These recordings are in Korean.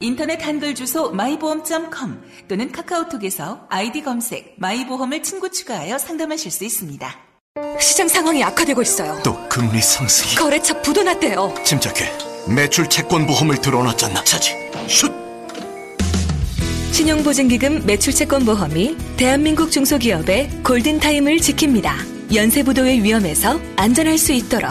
인터넷 한글 주소 마이보험.com 또는 카카오톡에서 아이디 검색 마이보험을 친구 추가하여 상담하실 수 있습니다. 시장 상황이 악화되고 있어요. 또 금리 상승이 거래처 부도났대요. 침착해 매출 채권 보험을 들어놨잖아 차지 슛 신용보증기금 매출채권보험이 대한민국 중소기업의 골든타임을 지킵니다. 연쇄부도의 위험에서 안전할 수 있도록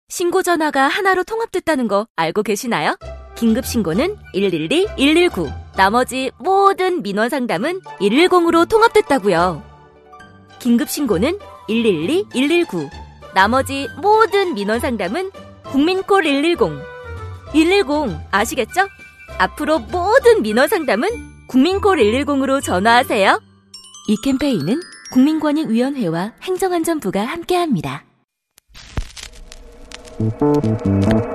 신고 전화가 하나로 통합됐다는 거 알고 계시나요? 긴급 신고는 112, 119. 나머지 모든 민원 상담은 110으로 통합됐다고요. 긴급 신고는 112, 119. 나머지 모든 민원 상담은 국민콜 110. 110 아시겠죠? 앞으로 모든 민원 상담은 국민콜 110으로 전화하세요. 이 캠페인은 국민권익위원회와 행정안전부가 함께합니다. Thank you.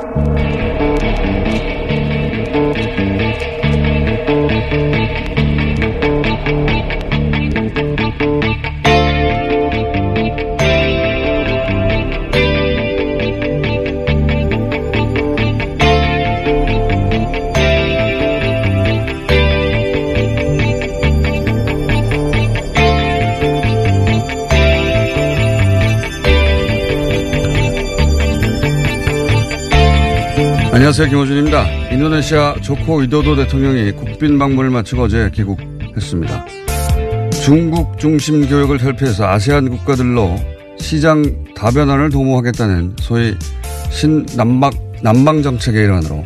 안녕하세요. 김호준입니다. 인도네시아 조코 위도도 대통령이 국빈 방문을 마치고 어제 귀국했습니다. 중국 중심 교역을 탈피해서 아세안 국가들로 시장 다변화를 도모하겠다는 소위 신남방 남방 정책의 일환으로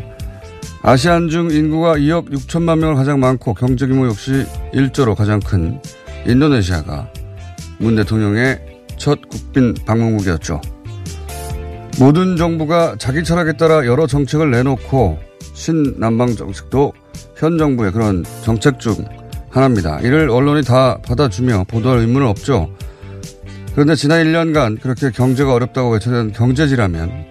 아시안 중 인구가 2억 6천만 명을 가장 많고 경제 규모 역시 1조로 가장 큰 인도네시아가 문 대통령의 첫 국빈 방문국이었죠. 모든 정부가 자기 철학에 따라 여러 정책을 내놓고 신남방 정책도 현 정부의 그런 정책 중 하나입니다. 이를 언론이 다 받아주며 보도할 의무는 없죠. 그런데 지난 1년간 그렇게 경제가 어렵다고 외쳐던 경제지라면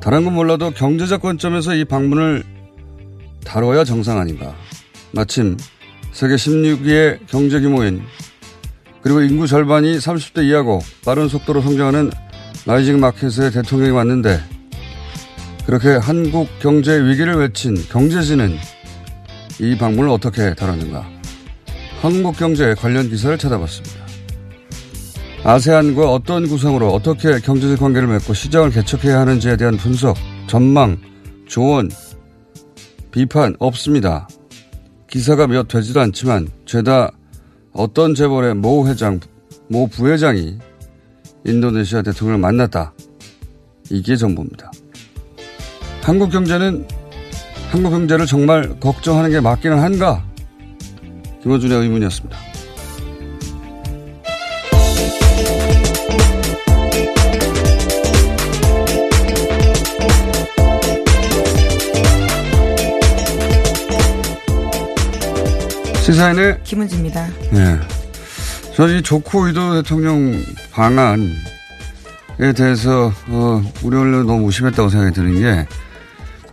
다른 건 몰라도 경제적 관점에서 이 방문을 다뤄야 정상 아닌가. 마침 세계 16위의 경제 규모인 그리고 인구 절반이 30대 이하고 빠른 속도로 성장하는 rising market의 대통령이 왔는데 그렇게 한국 경제 위기를 외친 경제지는 이 방문을 어떻게 다뤘는가? 한국 경제 관련 기사를 찾아봤습니다. 아세안과 어떤 구성으로 어떻게 경제적 관계를 맺고 시장을 개척해야 하는지에 대한 분석, 전망, 조언, 비판 없습니다. 기사가 몇 되지도 않지만 죄다 어떤 재벌의 모 회장, 모 부회장이 인도네시아 대통령을 만났다. 이게 전부입니다. 한국 경제는 한국 경제를 정말 걱정하는 게 맞기는 한가? 김호준의 의문이었습니다. 시사인의 김은지입니다. 네. 저는 이 조코 위도 대통령 방안에 대해서 어, 우리 언론은 너무 무심했다고 생각이 드는 게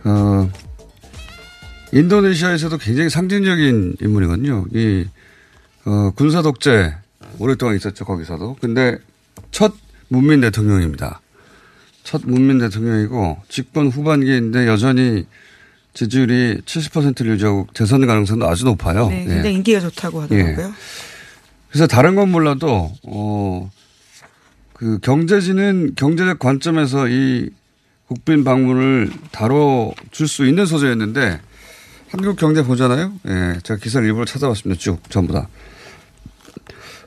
어, 인도네시아에서도 굉장히 상징적인 인물이거든요. 이 어, 군사 독재 오랫동안 있었죠 거기서도. 근데 첫 문민 대통령입니다. 첫 문민 대통령이고 집권 후반기인데 여전히 지지율이 70%를 유지하고 재선 가능성도 아주 높아요. 네, 굉장히 예. 인기가 좋다고 하더라고요. 예. 그래서 다른 건 몰라도 어, 그 경제지는 경제적 관점에서 이 국빈 방문을 다뤄줄 수 있는 소재였는데 한국 경제 보잖아요. 예, 제가 기사를 일부러 찾아봤습니다. 쭉 전부 다.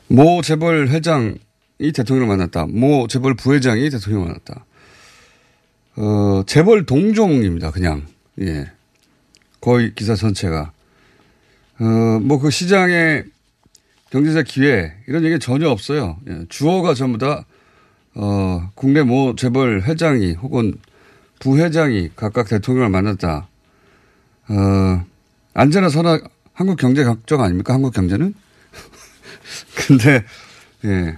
모 재벌 회장이 대통령을 만났다. 모 재벌 부회장이 대통령을 만났다. 어, 재벌 동종입니다. 그냥. 예. 거의 기사 전체가. 어, 뭐 그 시장의 경제적 기회 이런 얘기 전혀 없어요. 예. 주어가 전부 다 어, 국내 모 재벌 회장이 혹은 부회장이 각각 대통령을 만났다. 어, 안전나 선악 한국 경제 걱정 아닙니까? 한국 경제는? 근데, 예.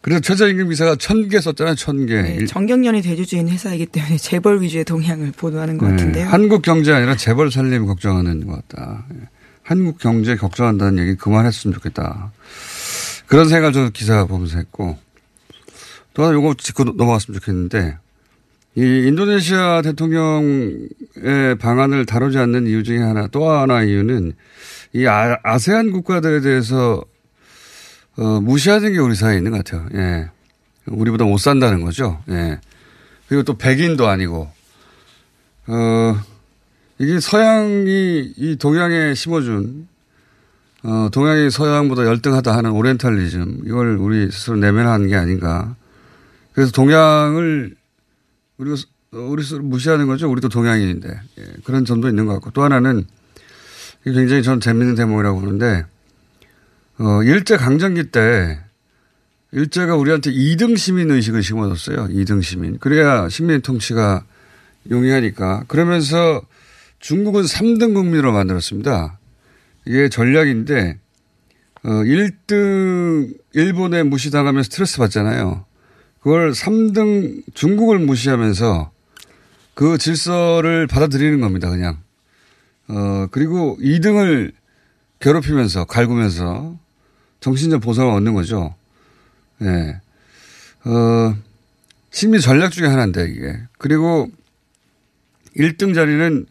그래서 최저임금 기사가 천 개 썼잖아요, 천 개. 네, 정경련이 대주주인 회사이기 때문에 재벌 위주의 동향을 보도하는 것 네, 같은데요. 한국 경제 아니라 재벌 살림 걱정하는 것 같다. 예. 한국 경제 걱정한다는 얘기 그만했으면 좋겠다. 그런 생각을 저도 기사 보면서 했고 또 하나 요거 짚고 넘어갔으면 좋겠는데 이 인도네시아 대통령의 방안을 다루지 않는 이유 중에 하나 또 하나 이유는 이 아, 아세안 국가들에 대해서 어, 무시하는 게 우리 사회에 있는 것 같아요. 예. 우리보다 못 산다는 거죠. 예. 그리고 또 백인도 아니고, 어, 이게 서양이 이 동양에 심어준, 어, 동양이 서양보다 열등하다 하는 오리엔탈리즘, 이걸 우리 스스로 내면하는 게 아닌가. 그래서 동양을 우리가, 우리 스스로 무시하는 거죠. 우리도 동양인인데. 예. 그런 점도 있는 것 같고. 또 하나는 굉장히 전 재밌는 대목이라고 보는데, 어, 일제 강점기 때 일제가 우리한테 2등 시민 의식을 심어줬어요. 2등 시민. 그래야 식민 통치가 용이하니까. 그러면서 중국은 3등 국민으로 만들었습니다. 이게 전략인데, 어, 1등 일본에 무시당하면 스트레스 받잖아요. 그걸 3등 중국을 무시하면서 그 질서를 받아들이는 겁니다, 그냥. 어, 그리고 2등을 괴롭히면서, 갈구면서 정신적 보상을 얻는 거죠. 예. 네. 어, 심리 전략 중에 하나인데, 이게. 그리고 1등 자리는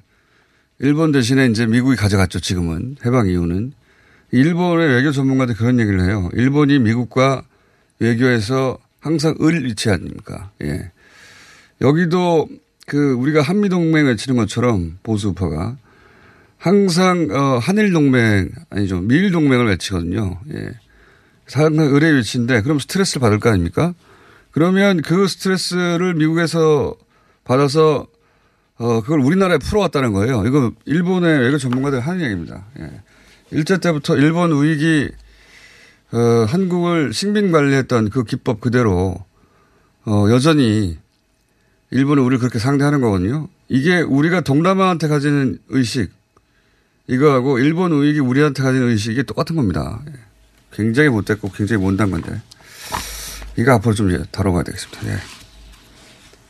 일본 대신에 이제 미국이 가져갔죠, 지금은. 해방 이후는. 일본의 외교 전문가들 그런 얘기를 해요. 일본이 미국과 외교에서 항상 을 위치 아닙니까? 예. 여기도 그 우리가 한미 동맹을 치는 것처럼 보수파가 항상 어, 한일 동맹 아니죠 미일 동맹을 외치거든요. 예. 상당 의뢰 위치인데 그럼 스트레스를 받을 거 아닙니까? 그러면 그 스트레스를 미국에서 받아서 어 그걸 우리나라에 풀어왔다는 거예요. 이거 일본의 외교 전문가들 하는 얘기입니다. 예. 일제 때부터 일본 우익이 어, 한국을 식민 관리했던 그 기법 그대로 어, 여전히 일본은 우리를 그렇게 상대하는 거거든요. 이게 우리가 동남아한테 가지는 의식 이거하고 일본 우익이 우리한테 가진 의식이 똑같은 겁니다. 굉장히 못됐고 굉장히 못난 건데. 이거 앞으로 좀 다뤄봐야 되겠습니다. 네.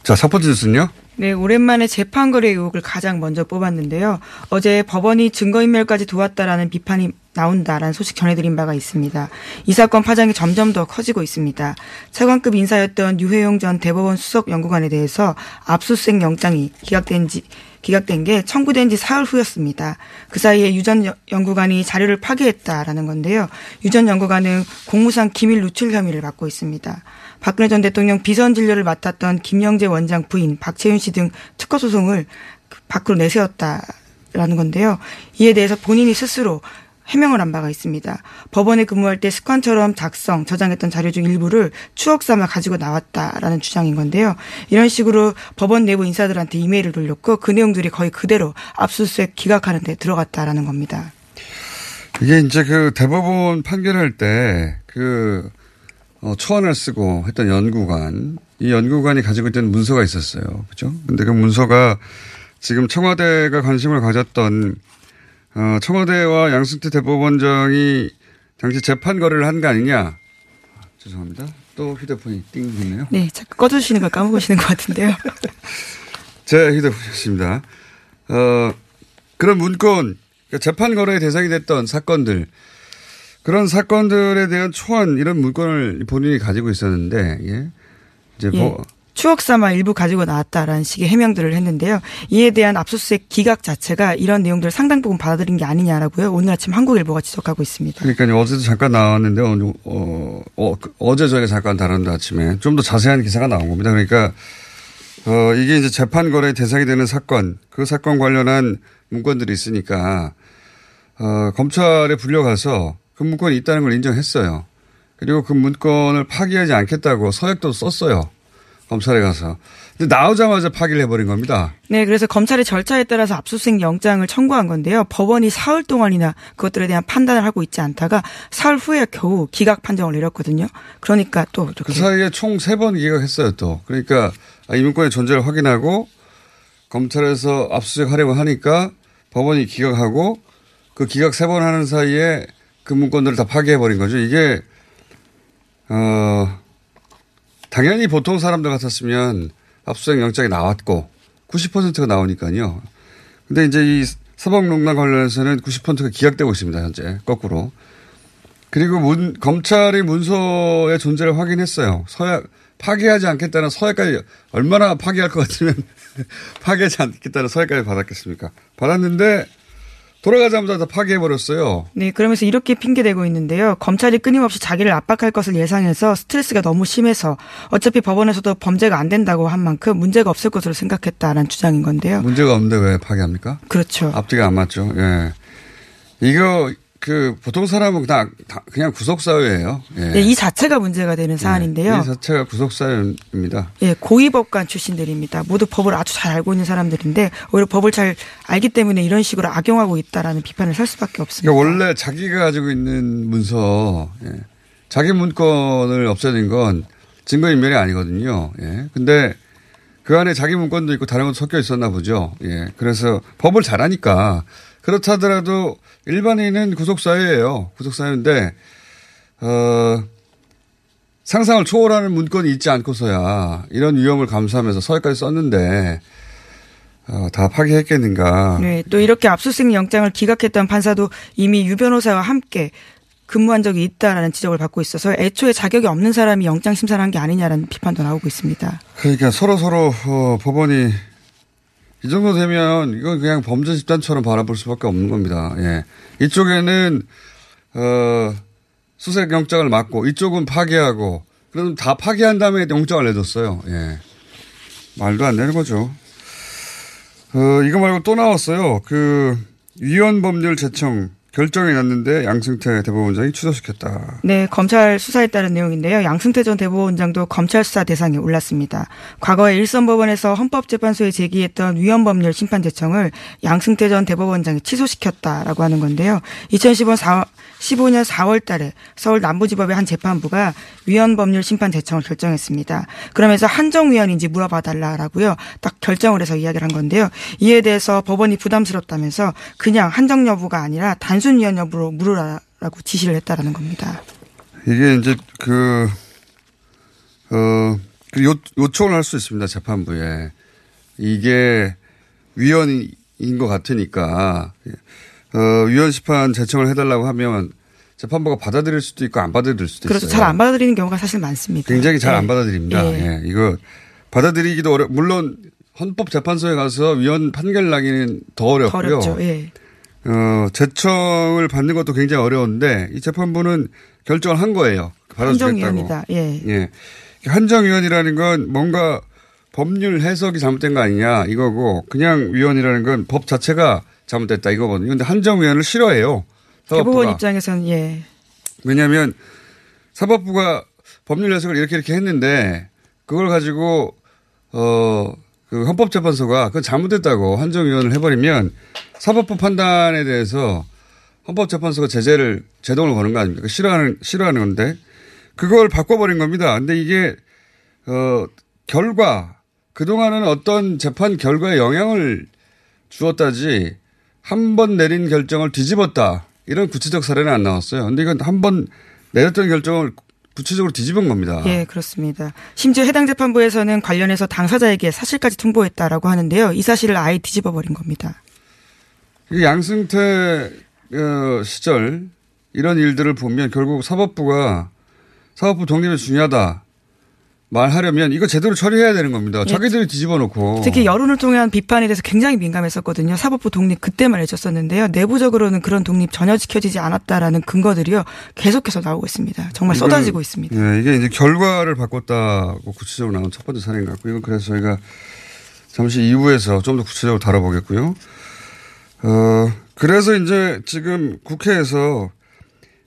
자, 첫 번째 뉴스는요? 네, 오랜만에 재판거래 의혹을 가장 먼저 뽑았는데요. 어제 법원이 증거인멸까지 도왔다라는 비판이 나온다라는 소식 전해드린 바가 있습니다. 이 사건 파장이 점점 더 커지고 있습니다. 차관급 인사였던 유해용 전 대법원 수석 연구관에 대해서 압수수색 영장이 기각된 지 기각된 게 청구된 지 사흘 후였습니다. 그 사이에 유 전 연구관이 자료를 파괴했다라는 건데요. 유 전 연구관은 공무상 기밀 누출 혐의를 받고 있습니다. 박근혜 전 대통령 비선 진료를 맡았던 김영재 원장 부인 박채윤 씨 등 특허 소송을 밖으로 내세웠다라는 건데요. 이에 대해서 본인이 스스로 해명을 한 바가 있습니다. 법원에 근무할 때 습관처럼 작성, 저장했던 자료 중 일부를 추억 삼아 가지고 나왔다라는 주장인 건데요. 이런 식으로 법원 내부 인사들한테 이메일을 돌렸고 그 내용들이 거의 그대로 압수수색 기각하는 데 들어갔다라는 겁니다. 이게 이제 그 대법원 판결할 때 그 어, 초안을 쓰고 했던 연구관, 이 연구관이 가지고 있던 문서가 있었어요. 그죠? 근데 그 문서가 지금 청와대가 관심을 가졌던 어, 청와대와 양승태 대법원장이 당시 재판 거래를 한 거 아니냐. 죄송합니다. 또 휴대폰이 띵 했네요. 네, 자꾸 꺼주시는 걸 까먹으시는 것 같은데요. 제 휴대폰이었습니다. 어, 그런 문건, 그러니까 재판 거래의 대상이 됐던 사건들, 그런 사건들에 대한 초안, 이런 문건을 본인이 가지고 있었는데, 예. 이제 예. 뭐. 추억 삼아 일부 가지고 나왔다라는 식의 해명들을 했는데요. 이에 대한 압수수색 기각 자체가 이런 내용들을 상당 부분 받아들인 게 아니냐라고요. 오늘 아침 한국일보가 지적하고 있습니다. 그러니까 어제도 잠깐 나왔는데 어, 어, 어, 어제 저희가 잠깐 다뤘는데 아침에 좀 더 자세한 기사가 나온 겁니다. 그러니까 어, 이게 이제 재판 거래 대상이 되는 사건, 그 사건 관련한 문건들이 있으니까 어, 검찰에 불려가서 그 문건이 있다는 걸 인정했어요. 그리고 그 문건을 파기하지 않겠다고 서약도 썼어요. 검찰에 가서. 근데 나오자마자 파기를 해버린 겁니다. 네, 그래서 검찰의 절차에 따라서 압수수색 영장을 청구한 건데요. 법원이 사흘 동안이나 그것들에 대한 판단을 하고 있지 않다가 사흘 후에 겨우 기각 판정을 내렸거든요. 그러니까 또 그 사이에 총 세 번 기각했어요 또. 그러니까 이 문건의 존재를 확인하고 검찰에서 압수수색 하려고 하니까 법원이 기각하고 그 기각 세 번 하는 사이에 그 문건들을 다 파기해버린 거죠. 이게 어 당연히 보통 사람들 같았으면 압수수색 영장이 나왔고 90%가 나오니까요. 근데 이제 이 사법농단 관련해서는 90%가 기각되고 있습니다. 현재 거꾸로. 그리고 문, 검찰이 문서의 존재를 확인했어요. 서약 파기하지 않겠다는 서약까지 얼마나 파기할 것 같으면 파기하지 않겠다는 서약까지 받았겠습니까? 받았는데 돌아가자마자 다 파기해버렸어요. 네, 그러면서 이렇게 핑계대고 있는데요. 검찰이 끊임없이 자기를 압박할 것을 예상해서 스트레스가 너무 심해서 어차피 법원에서도 범죄가 안 된다고 한 만큼 문제가 없을 것으로 생각했다라는 주장인 건데요. 문제가 없는데 왜 파기합니까? 그렇죠. 앞뒤가 안 맞죠. 예. 이거 그 보통 사람은 그냥 그냥 구속 사유예요. 예. 네, 이 자체가 문제가 되는 사안인데요. 이 자체가 구속 사유입니다. 예, 고위법관 출신들입니다. 모두 법을 아주 잘 알고 있는 사람들인데 오히려 법을 잘 알기 때문에 이런 식으로 악용하고 있다라는 비판을 살 수밖에 없습니다. 그러니까 원래 자기가 가지고 있는 문서, 예. 자기 문건을 없애는 건 증거인멸이 아니거든요. 예. 근데 그 안에 자기 문건도 있고 다른 것도 섞여 있었나 보죠. 예. 그래서 법을 잘하니까 그렇다 하더라도 일반인은 구속사유예요. 구속사유인데 어, 상상을 초월하는 문건이 있지 않고서야 이런 위험을 감수하면서 서약까지 썼는데 어, 다 파기했겠는가. 네, 또 이렇게 압수수색 영장을 기각했던 판사도 이미 유 변호사와 함께 근무한 적이 있다라는 지적을 받고 있어서 애초에 자격이 없는 사람이 영장 심사를 한 게 아니냐라는 비판도 나오고 있습니다. 그러니까 서로 서로 어, 법원이 이 정도 되면 이건 그냥 범죄 집단처럼 바라볼 수밖에 없는 겁니다. 예. 이쪽에는 어 수색 영장을 막고 이쪽은 파기하고 그럼 다 파기한 다음에 영장을 내줬어요. 예. 말도 안 되는 거죠. 어 이거 말고 또 나왔어요. 그 위헌 법률 제청 결정이 났는데 양승태 대법원장이 취소시켰다. 네, 검찰 수사에 따른 내용인데요. 양승태 전 대법원장도 검찰 수사 대상에 올랐습니다. 과거에 일선법원에서 헌법재판소에 제기했던 위헌법률 심판 제청을 양승태 전 대법원장이 취소시켰다라고 하는 건데요. 2015년 4월 15년 4월 달에 서울 남부지법의 한 재판부가 위헌 법률 심판 제청을 결정했습니다. 그러면서 한정 위헌인지 물어봐 달라라고요. 딱 결정을 해서 이야기를 한 건데요. 이에 대해서 법원이 부담스럽다면서 그냥 한정 여부가 아니라 단순 위헌 여부로 물으라라고 지시를 했다라는 겁니다. 이게 이제 그, 어, 그 요, 요청을 할 수 있습니다. 재판부에. 이게 위헌인 것 같으니까 어, 위헌 심판 제청을 해달라고 하면 재판부가 받아들일 수도 있고 안 받아들일 수도 그렇죠. 있어요. 잘안 받아들이는 경우가 사실 많습니다. 굉장히 잘안 네. 받아들입니다. 네. 예. 이거 받아들이기도 어려. 물론 헌법재판소에 가서 위헌 판결 나기는 더 어렵고요. 어렵죠. 예. 어, 제청을 받는 것도 굉장히 어려운데 이 재판부는 결정을 한 거예요. 받아주겠다고. 예. 예. 한정위원이라는 건 뭔가 법률 해석이 잘못된 거 아니냐 이거고 그냥 위원이라는 건 법 자체가 잘못됐다 이거거든요. 근데 한정 위원을 싫어해요. 대법원 사법부가. 입장에서는 예. 왜냐하면 사법부가 법률 해석을 이렇게 이렇게 했는데 그걸 가지고 어 그 헌법재판소가 그건 잘못됐다고 한정위원을 해버리면 사법부 판단에 대해서 헌법재판소가 제재를 제동을 거는 거 아닙니까? 싫어하는 싫어하는 건데 그걸 바꿔버린 겁니다. 근데 이게 어 결과 그 동안은 어떤 재판 결과에 영향을 주었다지 한 번 내린 결정을 뒤집었다. 이런 구체적 사례는 안 나왔어요. 근데 이건 한 번 내렸던 결정을 구체적으로 뒤집은 겁니다. 예, 그렇습니다. 심지어 해당 재판부에서는 관련해서 당사자에게 사실까지 통보했다라고 하는데요. 이 사실을 아예 뒤집어 버린 겁니다. 이 양승태 어, 시절 이런 일들을 보면 결국 사법부가 사법부 독립이 중요하다. 말하려면 이거 제대로 처리해야 되는 겁니다. 예. 자기들이 뒤집어 놓고. 특히 여론을 통한 비판에 대해서 굉장히 민감했었거든요. 사법부 독립 그때만 외쳤었는데요. 내부적으로는 그런 독립 전혀 지켜지지 않았다라는 근거들이요. 계속해서 나오고 있습니다. 정말 이건, 쏟아지고 있습니다. 예, 이게 이제 결과를 바꿨다고 구체적으로 나온 첫 번째 사례인 것 같고 이건 그래서 저희가 잠시 2부에서 좀 더 구체적으로 다뤄보겠고요. 어, 그래서 이제 지금 국회에서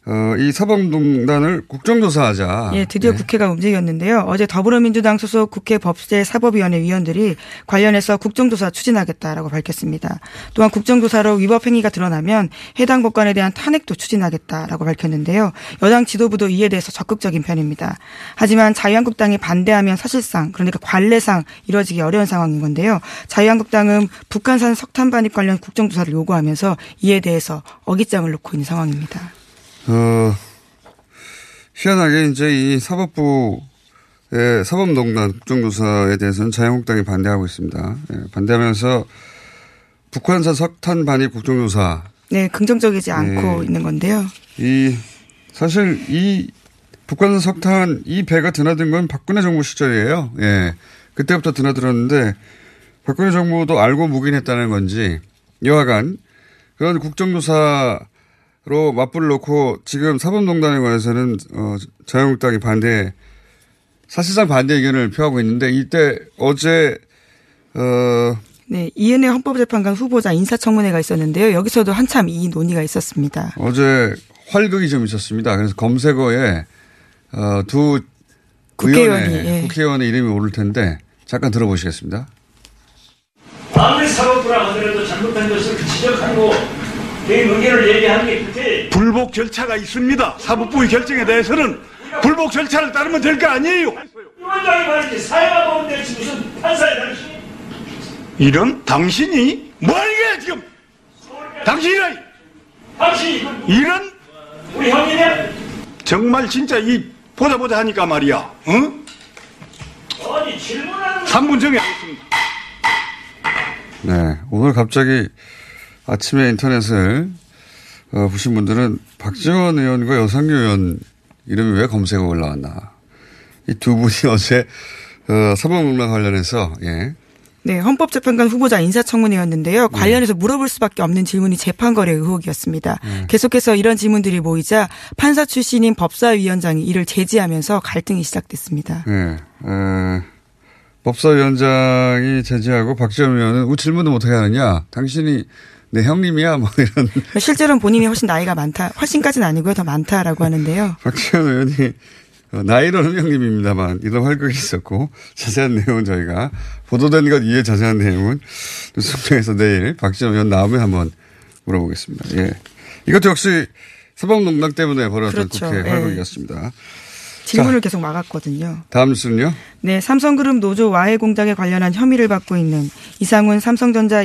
어, 이 사법농단을 국정조사하자. 예, 드디어 국회가 움직였는데요. 어제 더불어민주당 소속 국회 법제사법위원회 위원들이 관련해서 국정조사 추진하겠다라고 밝혔습니다. 또한 국정조사로 위법 행위가 드러나면 해당 법관에 대한 탄핵도 추진하겠다라고 밝혔는데요. 여당 지도부도 이에 대해서 적극적인 편입니다. 하지만 자유한국당이 반대하면 사실상 그러니까 관례상 이루어지기 어려운 상황인 건데요. 자유한국당은 북한산 석탄 반입 관련 국정조사를 요구하면서 이에 대해서 어깃장을 놓고 있는 상황입니다. 어, 희한하게 이제 이 사법부의 사법농단 국정조사에 대해서는 자유한국당이 반대하고 있습니다. 예, 반대하면서 북한산 석탄 반입 국정조사. 네, 긍정적이지 않고 네. 있는 건데요. 이, 사실 이 북한산 석탄 이 배가 드나든 건 박근혜 정부 시절이에요. 예. 그때부터 드나들었는데 박근혜 정부도 알고 묵인했다는 건지 여하간 그런 국정조사 로 맞불을 놓고 지금 사법농단에 관해서는 어, 자유한국당이 반대 사실상 반대 의견을 표하고 있는데 이때 어제 어 네, 이은혜 헌법재판관 후보자 인사청문회가 있었는데요. 여기서도 한참 이 논의가 있었습니다. 어제 활극이 좀 있었습니다. 그래서 검색어에 어, 두 국회의원이, 의원의 예. 국회의원의 이름이 오를 텐데 잠깐 들어보시겠습니다. 아무리 사법부라 하더라도 잘못한 것을 그 지적하고 얘기하는 게 불복 절차가 있습니다. 사법부의 결정에 대해서는 불복 절차를 따르면 될 거 아니에요. 위원장이 말이지 사회가 보면 될지 무슨 판사야 당신이 이런 당신이 뭐 하는 거야 지금? 당신이라 당신이 이런 우리 형이냐? 정말 진짜 이 보자 보자 하니까 말이야. 응? 아니 질문하는 3분 정해 하겠습니다. 네. 오늘 갑자기 아침에 인터넷을 어, 보신 분들은 박지원 의원과 여상규 의원 이름이 왜 검색어 올라왔나. 이 두 분이 어제 어, 사법농단 관련해서 예. 네, 헌법재판관 후보자 인사청문회였는데요. 관련해서 물어볼 수밖에 없는 질문이 재판거래 의혹이었습니다. 계속해서 이런 질문들이 모이자 판사 출신인 법사위원장이 이를 제지하면서 갈등이 시작됐습니다. 예. 에, 법사위원장이 제지하고 박지원 의원은 우 질문도 못하게 하느냐. 당신이 내 형님이야. 뭐 이런. 실제로는 본인이 훨씬 나이가 많다, 훨씬까지는 아니고요. 더 많다라고 하는데요. 박지원 의원이 어, 나이로는 형님입니다만 이런 활극이 있었고 자세한 내용은 저희가 보도된 것 이외에 자세한 내용은 뉴스공장에서 내일 박지원 의원 나오면 한번 물어보겠습니다. 예. 이것도 역시 사법농단 때문에 벌어졌던 그렇죠. 국회 예. 활극이었습니다. 질문을 계속 막았거든요. 다음 뉴스는요. 네, 삼성그룹 노조 와해 공작에 관련한 혐의를 받고 있는 이상훈 삼성전자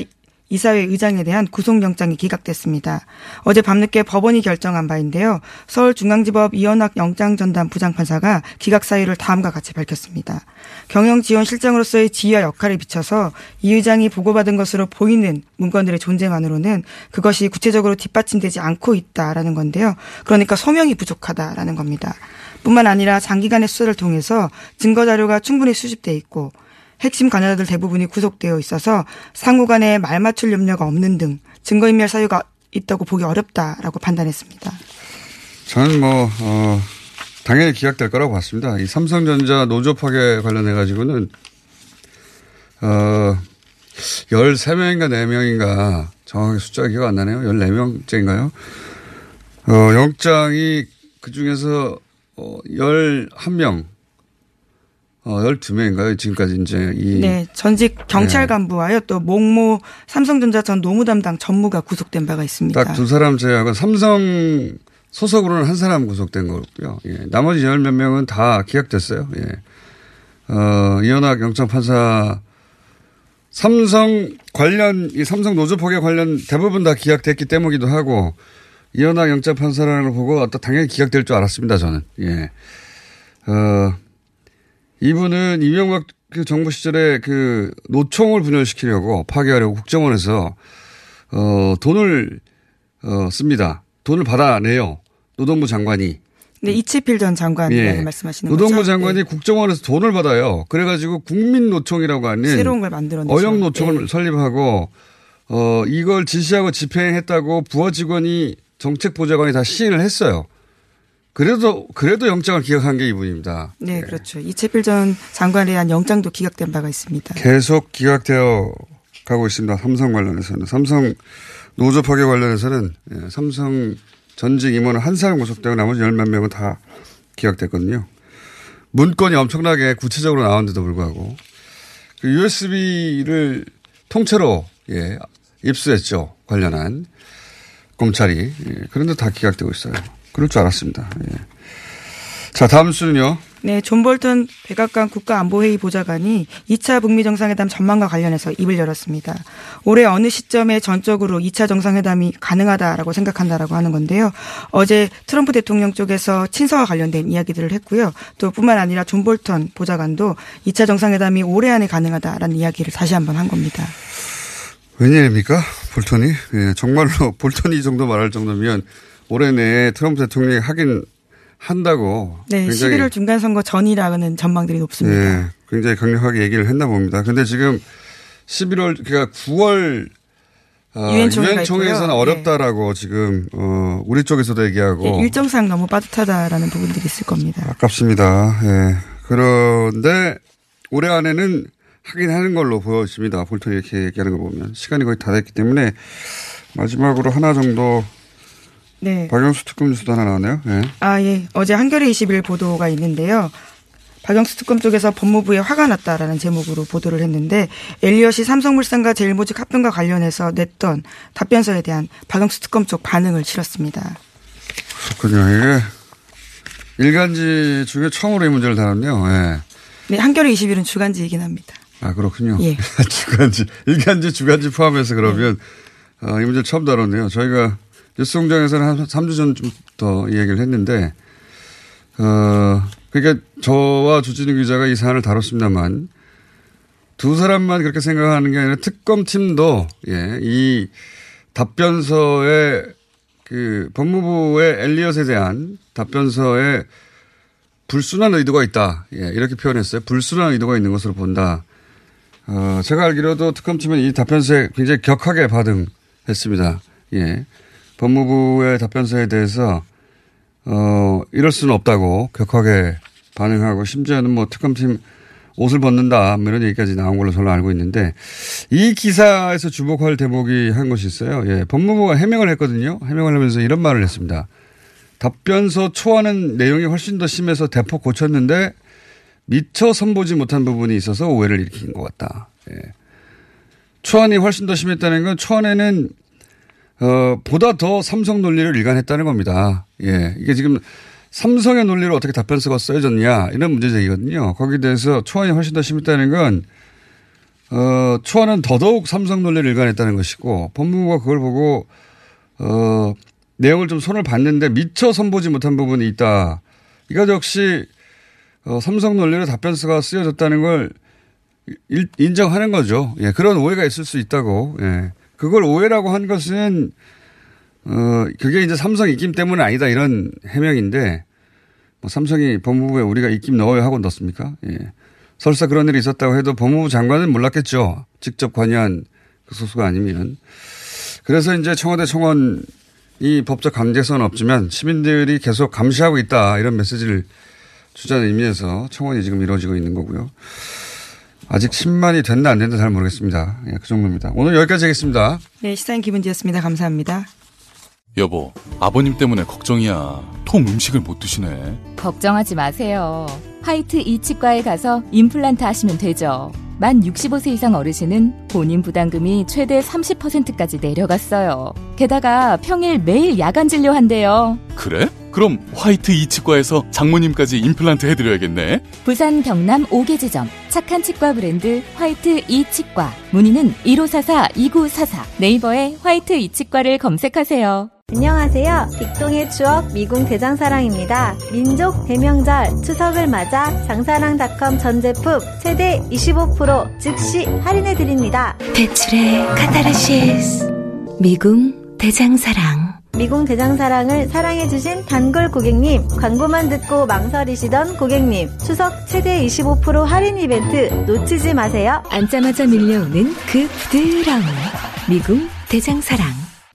이사회 의장에 대한 구속영장이 기각됐습니다. 어제 밤늦게 법원이 결정한 바인데요. 서울중앙지법 이현학 영장전담 부장판사가 기각 사유를 다음과 같이 밝혔습니다. 경영지원실장으로서의 지휘와 역할을 비춰서 이 의장이 보고받은 것으로 보이는 문건들의 존재만으로는 그것이 구체적으로 뒷받침되지 않고 있다라는 건데요. 그러니까 소명이 부족하다라는 겁니다. 뿐만 아니라 장기간의 수사를 통해서 증거 자료가 충분히 수집돼 있고 핵심 관여자들 대부분이 구속되어 있어서 상호 간에 말 맞출 염려가 없는 등 증거인멸 사유가 있다고 보기 어렵다라고 판단했습니다. 저는 뭐, 어, 당연히 기각될 거라고 봤습니다. 이 삼성전자 노조 파괴 관련해 가지고는, 어, 13명인가 4명인가 정확하게 숫자가 기억 안 나네요. 14명째인가요? 어, 영장이 그 중에서, 어, 11명, 어, 12명인가요? 지금까지 이제 이. 네, 전직 경찰 네. 간부와요. 또 목모 삼성전자 전 노무 담당 전무가 구속된 바가 있습니다. 딱 두 사람 제외하고 삼성 소속으로는 한 사람 구속된 거고요. 예. 나머지 열 몇 명은 다 기각됐어요. 예. 어, 이현학 영장판사 삼성 관련, 이 삼성 노조 포개 관련 대부분 다 기각됐기 때문이기도 하고 이현학 영장판사라는 걸 보고 어떤 당연히 기각될 줄 알았습니다. 저는. 예. 어, 이분은 이명박 그 정부 시절에 그 노총을 분열시키려고 파괴하려고 국정원에서 어, 돈을 어, 씁니다. 돈을 받아내요. 노동부 장관이. 네, 이치필 전 장관 예. 말씀하시는 노동부 거죠? 장관이 국정원에서 돈을 받아요. 그래가지고 국민노총이라고 하는 새로운 걸 만들어내죠. 어영 노총을 예. 설립하고 어 이걸 지시하고 집행했다고 부하 직원이 정책보좌관이 다 시인을 했어요. 그래도 그래도 영장을 기각한 게 이분입니다. 네, 그렇죠. 이채필 전 장관에 대한 영장도 기각된 바가 있습니다. 계속 기각되어 가고 있습니다. 삼성 관련해서는 삼성 노조 파괴 관련해서는 예, 삼성 전직 임원은 한 사람 구속되고 나머지 열몇 명은 다 기각됐거든요. 문건이 엄청나게 구체적으로 나왔는데도 불구하고 그 USB를 통째로 예, 입수했죠 관련한 검찰이 예, 그런데 다 기각되고 있어요. 그럴 줄 알았습니다. 예. 자 다음 수는요. 네, 존 볼턴 백악관 국가안보회의 보좌관이 2차 북미 정상회담 전망과 관련해서 입을 열었습니다. 올해 어느 시점에 전적으로 2차 정상회담이 가능하다라고 생각한다라고 하는 건데요. 어제 트럼프 대통령 쪽에서 친서와 관련된 이야기들을 했고요. 또 뿐만 아니라 존 볼턴 보좌관도 2차 정상회담이 올해 안에 가능하다라는 이야기를 다시 한번 한 겁니다. 웬일입니까? 볼턴이? 예, 정말로 볼턴이 이 정도 말할 정도면 올해 내에 트럼프 대통령이 하긴 한다고. 네, 굉장히 11월 중간 선거 전이라는 전망들이 높습니다. 예, 굉장히 강력하게 얘기를 했나 봅니다. 근데 지금 11월, 그러니까 9월 어, 유엔 총회가 유엔총회에서는. 어렵다라고 지금 어, 우리 쪽에서도 얘기하고 예, 일정상 너무 빠듯하다라는 부분들이 있을 겁니다. 아깝습니다. 예. 그런데 올해 안에는 하긴 하는 걸로 보여집니다. 볼턴이 이렇게 얘기하는 거 보면 시간이 거의 다 됐기 때문에 마지막으로 하나 정도 네. 박영수 특검 뉴스도 하나 나왔네요. 예. 아, 예. 어제 한겨레 21 보도가 있는데요. 박영수 특검 쪽에서 법무부에 화가 났다라는 제목으로 보도를 했는데 엘리엇이 삼성물산과 제일모직 합병과 관련해서 냈던 답변서에 대한 박영수 특검 쪽 반응을 실었습니다. 그렇군요. 이게 일간지 중에 처음으로 이 문제를 다뤘네요. 예. 네, 한겨레 21은 주간지이긴 합니다. 아, 그렇군요. 예. 주간지, 일간지, 주간지 포함해서 그러면, 어, 이 문제를 처음 다뤘네요. 저희가 뉴스공장에서는 한 3주 전부터 이 얘기를 했는데, 어, 그러니까 저와 주진우 기자가 이 사안을 다뤘습니다만, 두 사람만 그렇게 생각하는 게 아니라 특검팀도, 예, 이 답변서에 그 법무부의 엘리엇에 대한 답변서에 불순한 의도가 있다. 예, 이렇게 표현했어요. 불순한 의도가 있는 것으로 본다. 어, 제가 알기로도 특검팀은 이 답변서에 굉장히 격하게 반응했습니다. 예. 법무부의 답변서에 대해서, 어, 이럴 수는 없다고 격하게 반응하고 심지어는 뭐 특검팀 옷을 벗는다. 뭐 이런 얘기까지 나온 걸로 저는 알고 있는데 이 기사에서 주목할 대목이 한 것이 있어요. 예. 법무부가 해명을 했거든요. 해명을 하면서 이런 말을 했습니다. 답변서 초안은 내용이 훨씬 더 심해서 대폭 고쳤는데 미처 선보지 못한 부분이 있어서 오해를 일으킨 것 같다. 예. 초안이 훨씬 더 심했다는 건 초안에는 어, 보다 더 삼성 논리를 일관했다는 겁니다. 예. 이게 지금 삼성의 논리로 어떻게 답변서가 써져졌냐 이런 문제 제기거든요. 거기에 대해서 초안이 훨씬 더 심했다는 건 어, 초안은 더더욱 삼성 논리를 일관했다는 것이고 법무부가 그걸 보고 어, 내용을 좀 손을 봤는데 미처 선보지 못한 부분이 있다. 이것 역시 어, 삼성 논리로 답변서가 쓰여졌다는 걸 일, 인정하는 거죠. 예, 그런 오해가 있을 수 있다고. 예. 그걸 오해라고 한 것은 어, 그게 이제 삼성 입김 때문은 아니다 이런 해명인데 뭐 삼성이 법무부에 우리가 입김 넣어야 하고 넣습니까? 예. 설사 그런 일이 있었다고 해도 법무부 장관은 몰랐겠죠. 직접 관여한 그 소수가 아니면. 그래서 이제 청와대 청원 이 법적 강제성은 없지만 시민들이 계속 감시하고 있다 이런 메시지를 주자는 의미에서 청원이 지금 이루어지고 있는 거고요. 아직 10만이 됐나 안 됐나 잘 모르겠습니다. 예, 그 정도입니다. 오늘 여기까지 하겠습니다. 네, 시사인 기분지였습니다. 감사합니다. 여보, 아버님 때문에 걱정이야. 통 음식을 못 드시네. 걱정하지 마세요. 화이트 이치과에 가서 임플란트 하시면 되죠. 만 65세 이상 어르신은 본인 부담금이 최대 30%까지 내려갔어요. 게다가 평일 매일 야간 진료한대요. 그래? 그럼 화이트 이치과에서 장모님까지 임플란트 해드려야겠네. 부산 경남 5개 지점 착한 치과 브랜드 화이트 이치과 문의는 1544-2944 네이버에 화이트 이치과를 검색하세요. 안녕하세요. 빅동의 추억 미궁 대장사랑입니다. 민족 대명절 추석을 맞아 장사랑닷컴 전 제품 최대 25% 즉시 할인해 드립니다. 대출의 카타르시스 미궁 대장사랑 미궁 대장사랑을 사랑해주신 단골 고객님, 광고만 듣고 망설이시던 고객님, 추석 최대 25% 할인 이벤트 놓치지 마세요. 앉자마자 밀려오는 그 부드러움. 미궁 대장사랑.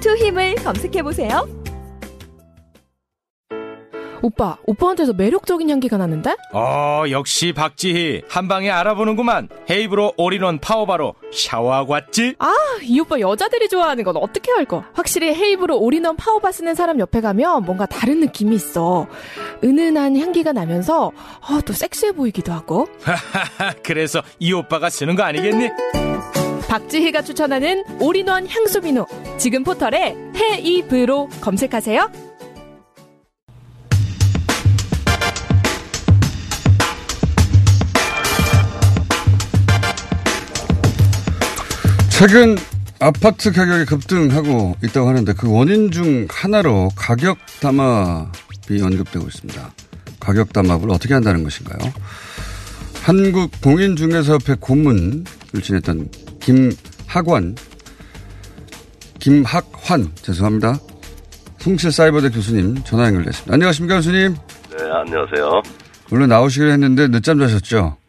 투 힘을 검색해보세요. 오빠, 오빠한테서 매력적인 향기가 나는데? 어, 역시 박지희. 한 방에 알아보는구만. 헤이브로 올인원 파워바로 샤워하고 왔지? 아, 이 오빠 여자들이 좋아하는 건 어떻게 알고? 확실히 헤이브로 올인원 파워바 쓰는 사람 옆에 가면 뭔가 다른 느낌이 있어. 은은한 향기가 나면서 아, 또 섹시해 보이기도 하고. 그래서 이 오빠가 쓰는 거 아니겠니? 박지희가 추천하는 올인원 향수 비누. 지금 포털에 헤이브로 검색하세요. 최근 아파트 가격이 급등하고 있다고 하는데 그 원인 중 하나로 가격 담합이 언급되고 있습니다. 가격 담합을 어떻게 한다는 것인가요? 한국 공인중개사협회 고문을 지냈던 김학완, 김학환, 죄송합니다. 송실 사이버대 교수님 전화 연결됐습니다. 안녕하십니까, 교수님? 네, 안녕하세요. 원래 나오시기로 했는데 늦잠 자셨죠?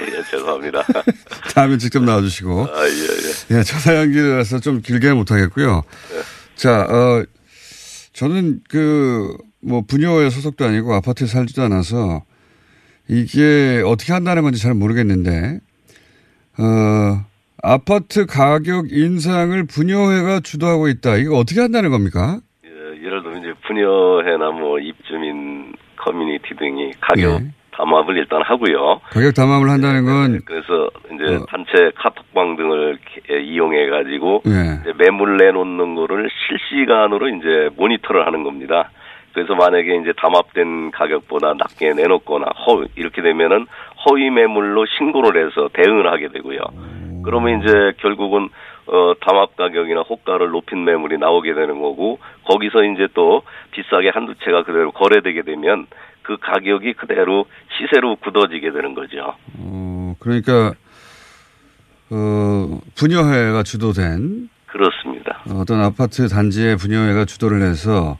예, 죄송합니다. 다음에 직접 나와주시고. 아, 예, 예. 예, 전화 연결이라서 좀 길게 못하겠고요. 네. 자, 어, 저는 그, 뭐, 분녀에 소속도 아니고 아파트에 살지도 않아서 이게 어떻게 한다는 건지 잘 모르겠는데, 어, 아파트 가격 인상을 분녀회가 주도하고 있다. 이거 어떻게 한다는 겁니까? 예, 예를 들면 이제 분여회나 뭐 입주민 커뮤니티 등이 가격 예. 담합을 일단 하고요. 가격 담합을 한다는 건, 그래서 이제 단체 카톡방 등을 이용해 가지고 예. 매물 내놓는 거를 실시간으로 이제 모니터를 하는 겁니다. 그래서 만약에 이제 담합된 가격보다 낮게 내놓거나 허 이렇게 되면은 허위 매물로 신고를 해서 대응을 하게 되고요. 그러면 이제 결국은 어 담합 가격이나 호가를 높인 매물이 나오게 되는 거고 거기서 이제 또 비싸게 한두 채가 그대로 거래되게 되면 그 가격이 그대로 시세로 굳어지게 되는 거죠. 어, 그러니까, 어, 분녀회가 주도된 그렇습니다. 어떤 아파트 단지의 분녀회가 주도를 해서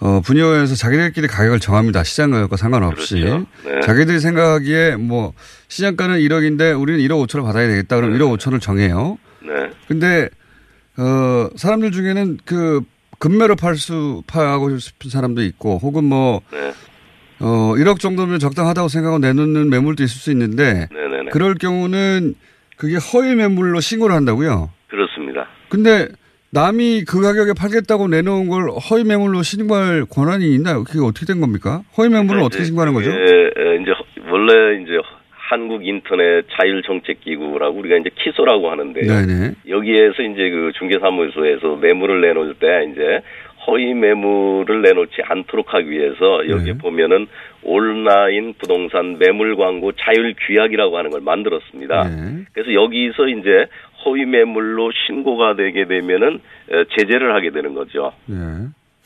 어, 분녀회에서 자기들끼리 가격을 정합니다. 시장 가격과 상관없이. 그렇죠. 네. 자기들이 생각하기에 뭐 시장가는 1억인데 우리는 1억 5천을 받아야 되겠다. 그럼 1억 5천을 정해요. 네. 근데 어, 사람들 중에는 그 금매로 팔 수, 파하고 싶은 사람도 있고 혹은 뭐 네. 어, 1억 정도면 적당하다고 생각하고 내놓는 매물도 있을 수 있는데 네네네. 그럴 경우는 그게 허위 매물로 신고를 한다고요. 그렇습니다. 근데 남이 그 가격에 팔겠다고 내놓은 걸 허위 매물로 신고할 권한이 있나요? 그게 어떻게 된 겁니까? 허위 매물은 어떻게 신고하는 거죠? 예, 예, 이제 원래 이제 한국 인터넷 자율 정책 기구라고 우리가 이제 키소라고 하는데요. 네네. 여기에서 이제 그 중개사무소에서 매물을 내놓을 때 이제 허위 매물을 내놓지 않도록 하기 위해서 여기 에 네. 보면은 온라인 부동산 매물 광고 자율 규약이라고 하는 걸 만들었습니다. 네. 그래서 여기서 이제 허위 매물로 신고가 되게 되면은 에, 제재를 하게 되는 거죠. 예.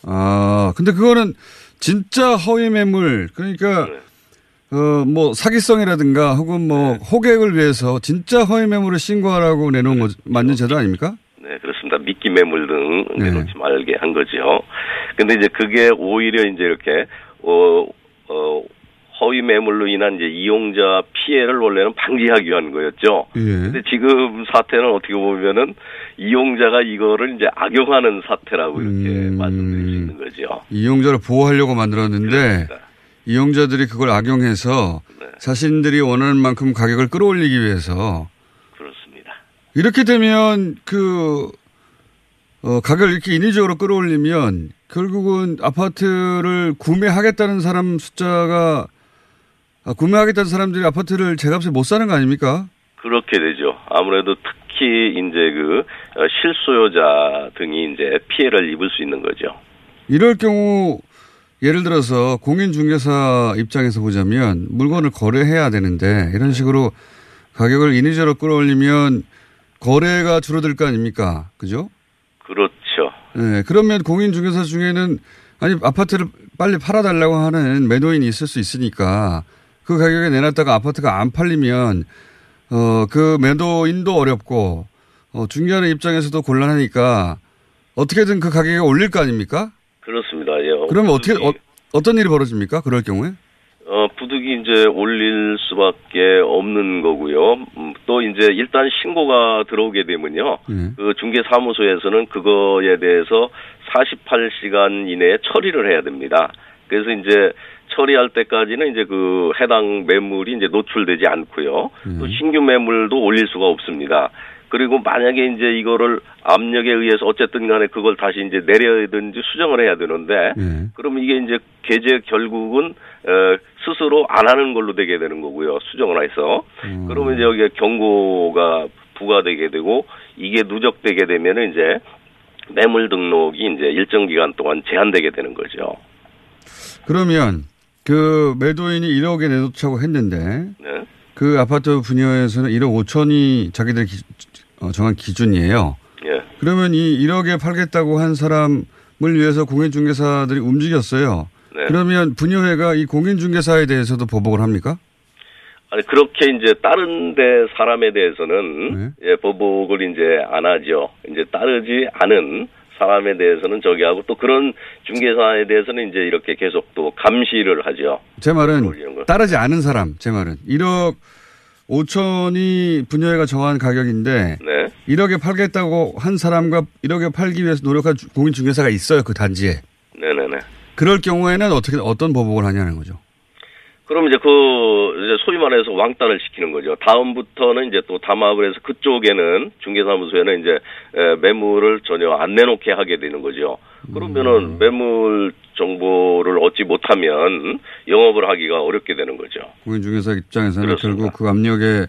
아, 근데 그거는 진짜 허위 매물, 그러니까, 네. 어, 뭐, 사기성이라든가 혹은 뭐, 호객을 위해서 진짜 허위 매물을 신고하라고 내놓은 거, 맞는 제도 아닙니까? 네, 그렇습니다. 미끼 매물 등 네. 내놓지 말게 한 거죠. 근데 이제 그게 오히려 이제 이렇게, 어, 어, 허위 매물로 인한 이제 이용자 피해를 원래는 방지하기 위한 거였죠. 예. 근데 지금 사태는 어떻게 보면은 이용자가 이거를 이제 악용하는 사태라고 이렇게 말씀드릴 수 있는 거죠. 이용자를 보호하려고 만들었는데, 이용자들이 그걸 악용해서 네. 자신들이 원하는 만큼 가격을 끌어올리기 위해서 그렇습니다. 이렇게 되면 그, 어, 가격을 이렇게 인위적으로 끌어올리면 결국은 아파트를 구매하겠다는 사람 숫자가 아, 구매하겠다는 사람들이 아파트를 제값에 못 사는 거 아닙니까? 그렇게 되죠. 아무래도 특히 이제 그 어, 실소유자 등이 이제 피해를 입을 수 있는 거죠. 이럴 경우 예를 들어서 공인중개사 입장에서 보자면 물건을 거래해야 되는데 이런 식으로 가격을 인위적으로 끌어올리면 거래가 줄어들 거 아닙니까? 그죠? 그렇죠. 네, 그러면 공인중개사 중에는 아니 아파트를 빨리 팔아달라고 하는 매도인이 있을 수 있으니까 그 가격에 내놨다가 아파트가 안 팔리면 어 그 매도인도 어렵고 어 중개하는 입장에서도 곤란하니까 어떻게든 그 가격에 올릴 거 아닙니까? 그렇습니다. 예. 그러면 어떻게 어, 어떤 일이 벌어집니까? 그럴 경우에? 어, 부득이 이제 올릴 수밖에 없는 거고요. 음, 또 이제 일단 신고가 들어오게 되면요. 네. 그 중개 사무소에서는 그거에 대해서 48시간 이내에 처리를 해야 됩니다. 그래서 이제 처리할 때까지는 이제 그 해당 매물이 이제 노출되지 않고요. 또 신규 매물도 올릴 수가 없습니다. 그리고 만약에 이제 이거를 압력에 의해서 어쨌든 간에 그걸 다시 이제 내려야든지 수정을 해야 되는데 네. 그러면 이게 이제 계제 결국은 어, 스스로 안 하는 걸로 되게 되는 거고요. 수정을 해서. 그러면 이제 여기에 경고가 부과되게 되고 이게 누적되게 되면은 이제 매물 등록이 이제 일정 기간 동안 제한되게 되는 거죠. 그러면 그 매도인이 1억에 내놓자고 했는데 네. 그 아파트 분야에서는 1억 5천이 자기들 기, 어, 정한 기준이에요. 예. 그러면 이 1억에 팔겠다고 한 사람을 위해서 공인중개사들이 움직였어요. 네. 그러면 분여회가 이 공인중개사에 대해서도 보복을 합니까? 아니 그렇게 이제 다른 데 사람에 대해서는 예, 보복을 이제 안 하죠. 이제 따르지 않은 사람에 대해서는 저기 하고 또 그런 중개사에 대해서는 이제 이렇게 계속 또 감시를 하죠. 제 말은. 따르지 않은 사람, 제 말은 1억 5천이 분여회가 정한 가격인데 네. 1억에 팔겠다고 한 사람과 1억에 팔기 위해서 노력한 주- 공인중개사가 있어요 그 단지에. 네네네. 그럴 경우에는 어떻게 어떤 보복을 하냐는 거죠. 그럼 이제 그 이제 소위 말해서 왕따를 시키는 거죠. 다음부터는 이제 또 담합을 해서 그쪽에는 중개사무소에는 이제 에, 매물을 전혀 안 내놓게 하게 되는 거죠. 그러면은 매물 정보를 얻지 못하면 영업을 하기가 어렵게 되는 거죠. 공인중개사 입장에서는 그렇습니다. 결국 그 압력에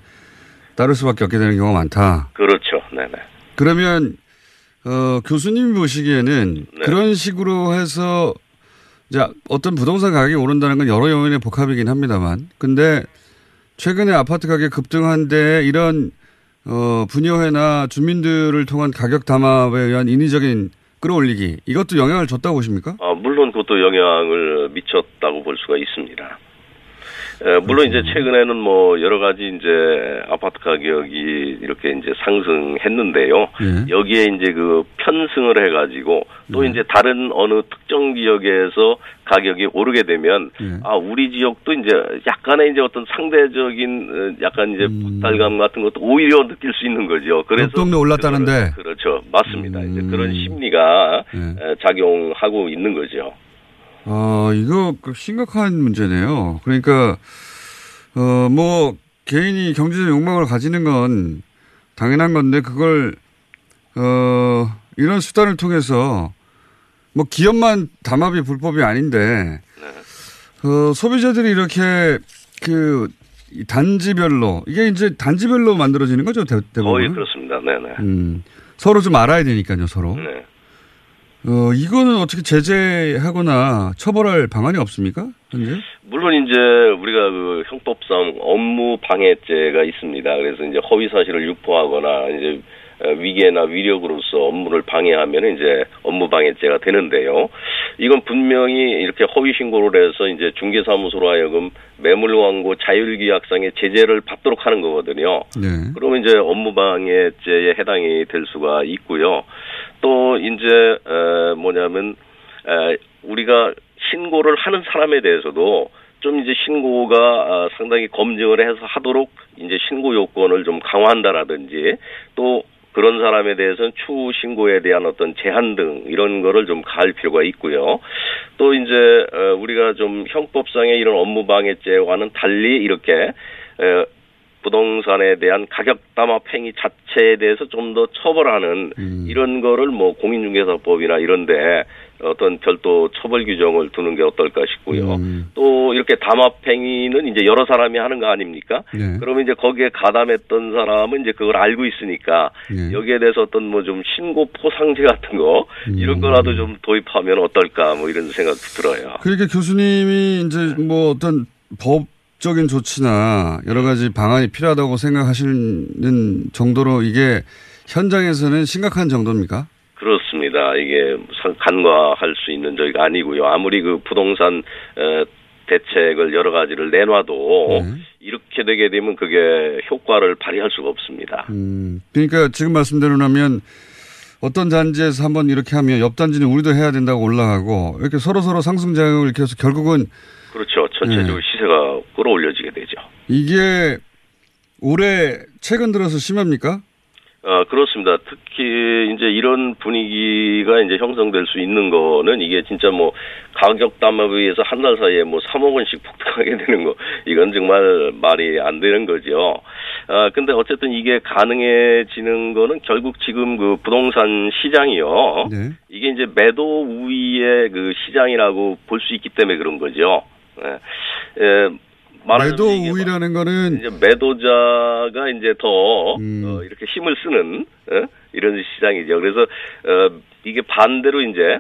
따를 수밖에 없게 되는 경우가 많다. 그렇죠. 네네. 그러면 어, 교수님이 보시기에는 네. 그런 식으로 해서 이제 어떤 부동산 가격이 오른다는 건 여러 요인의 복합이긴 합니다만, 근데 최근에 아파트 가격 급등한 데 이런 어, 분여회나 주민들을 통한 가격 담합에 의한 인위적인 끌어올리기 이것도 영향을 줬다고 보십니까? 아, 물론 그것도 영향을 미쳤다고 볼 수가 있습니다. 에, 물론 이제 최근에는 뭐 여러 가지 이제 아파트 가격이 이렇게 이제 상승했는데요. 예. 여기에 이제 그 편승을 해가지고 또 이제 다른 어느 특정 지역에서 가격이 오르게 되면 예. 아 우리 지역도 이제 약간의 이제 어떤 상대적인 어, 약간 이제 박탈감 같은 것도 오히려 느낄 수 있는 거죠. 그래서 옆 동네 올랐다는데. 그렇죠, 맞습니다. 이제 음. 그런 심리가 예. 에, 작용하고 있는 거죠. 아, 이거 그 심각한 문제네요. 그러니까, 어, 뭐, 개인이 경제적 욕망을 가지는 건 당연한 건데, 그걸, 어, 이런 수단을 통해서, 뭐, 기업만 담합이 불법이 아닌데, 어, 소비자들이 이렇게, 그, 이 단지별로, 이게 이제 단지별로 만들어지는 거죠, 대, 대부분. 거의 그렇습니다. 네네. 음, 서로 좀 알아야 되니까요, 서로. 네. 어, 이거는 어떻게 제재하거나 처벌할 방안이 없습니까? 현재? 물론 이제 우리가 그 형법상 업무 방해죄가 있습니다. 그래서 이제 허위 사실을 유포하거나 이제 어, 위계나 위력으로서 업무를 방해하면 이제 업무 방해죄가 되는데요. 이건 분명히 이렇게 허위 신고를 해서 이제 중개사무소로 하여금 매물 광고 자율계약상의 제재를 받도록 하는 거거든요. 네. 그러면 이제 업무 방해죄에 해당이 될 수가 있고요. 또 이제 에, 뭐냐면 에, 우리가 신고를 하는 사람에 대해서도 좀 이제 신고가 아, 상당히 검증을 해서 하도록 이제 신고 요건을 좀 강화한다라든지 또 그런 사람에 대해서는 추후 신고에 대한 어떤 제한 등 이런 거를 좀 가할 필요가 있고요. 또 이제 어, 우리가 좀 형법상의 이런 업무방해죄와는 달리 이렇게 에, 부동산에 대한 가격 담합 행위 자체에 대해서 좀 더 처벌하는 이런 거를 뭐 공인중개사법이나 이런데 어떤 별도 처벌 규정을 두는 게 어떨까 싶고요. 또 이렇게 담합 행위는 이제 여러 사람이 하는 거 아닙니까? 네. 그러면 이제 거기에 가담했던 사람은 이제 그걸 알고 있으니까 네. 여기에 대해서 어떤 뭐 좀 신고 포상제 같은 거 음. 이런 거라도 좀 도입하면 어떨까 뭐 이런 생각도 들어요. 그러니까 교수님이 이제 뭐 어떤 법 적인 조치나 여러 가지 방안이 필요하다고 생각하시는 정도로 이게 현장에서는 심각한 정도입니까? 그렇습니다. 이게 상- 간과할 수 있는 저희가 아니고요. 아무리 그 부동산 어, 대책을 여러 가지를 내놔도 이렇게 되게 되면 그게 효과를 발휘할 수가 없습니다. 음, 그러니까 지금 말씀대로라면 어떤 단지에서 한번 이렇게 하면 옆 단지는 우리도 해야 된다고 올라가고 이렇게 서로 서로 상승작용을 이렇게 해서 결국은 그렇죠. 전체적으로 시세가 끌어올려지게 되죠. 이게 올해 최근 들어서 심합니까? 어, 그렇습니다. 특히 이제 이런 분위기가 이제 형성될 수 있는 거는 이게 진짜 뭐 가격 담합에 의해서 한 달 사이에 뭐 3억 원씩 폭등하게 되는 거 이건 정말 말이 안 되는 거죠. 아, 근데 어쨌든 이게 가능해지는 거는 결국 지금 그 부동산 시장이요. 이게 이제 매도 우위의 그 시장이라고 볼 수 있기 때문에 그런 거죠. 예. 예, 매도 우위라는 거는 이제 매도자가 이제 더 음. 어, 이렇게 힘을 쓰는 어? 이런 시장이죠. 그래서 어, 이게 반대로 이제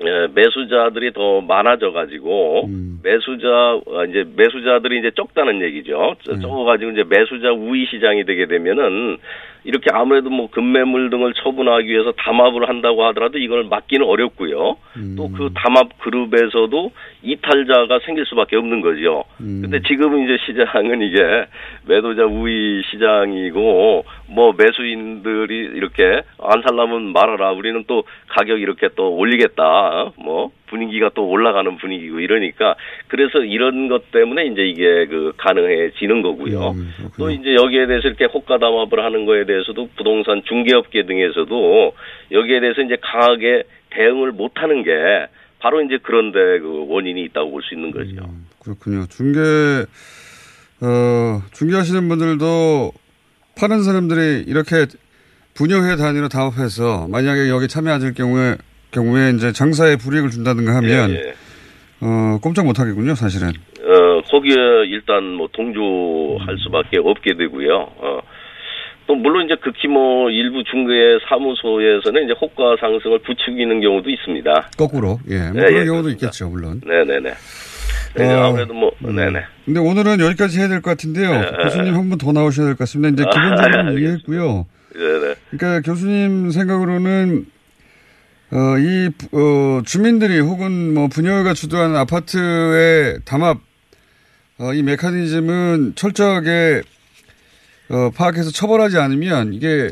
에, 매수자들이 더 많아져 가지고 음. 매수자 어, 이제 매수자들이 이제 적다는 얘기죠. 네. 적어 가지고 이제 매수자 우위 시장이 되게 되면은 이렇게 아무래도 뭐 금매물 등을 처분하기 위해서 담합을 한다고 하더라도 이걸 막기는 어렵고요. 음. 또그 담합 그룹에서도 이탈자가 생길 수밖에 없는 거죠. 음. 근데 지금은 이제 시장은 이게 매도자 우위 시장이고 뭐 매수인들이 이렇게 안 살라면 말아라. 우리는 또 가격 이렇게 또 올리겠다. 뭐 분위기가 또 올라가는 분위기고 이러니까 그래서 이런 것 때문에 이제 이게 그 가능해지는 거고요. 또 이제 여기에 대해서 이렇게 호가 담합을 하는 거에 대해서도 부동산 중개업계 등에서도 여기에 대해서 이제 강하게 대응을 못 하는 게 바로 이제 그런데 그 원인이 있다고 볼 수 있는 거죠. 그렇군요. 중개, 어, 중개하시는 분들도 파는 사람들이 이렇게 분여회 단위로 담합해서 만약에 여기 참여하실 경우에, 경우에 이제 장사에 불이익을 준다든가 하면, 예, 예. 어, 꼼짝 못 하겠군요, 사실은. 어, 거기에 일단 뭐 동조할 수밖에 없게 되고요. 어. 또 물론 이제 극히 뭐 일부 중개 사무소에서는 이제 호가 상승을 부추기는 경우도 있습니다. 거꾸로. 예. 뭐 예, 그런 예, 경우도 있겠죠, 물론. 네네네. 네, 어, 아무래도 뭐 네네. 근데 오늘은 여기까지 해야 될 것 같은데요. 예, 예, 교수님 한번더 나오셔야 될 것 같습니다. 이제 아, 기본적으로 알겠습니다. 이해했고요. 네네. 그러니까 교수님 생각으로는 어, 이 어, 주민들이 혹은 뭐 분여가 주도하는 아파트의 담합 어, 이 메커니즘은 철저하게 어, 파악해서 처벌하지 않으면 이게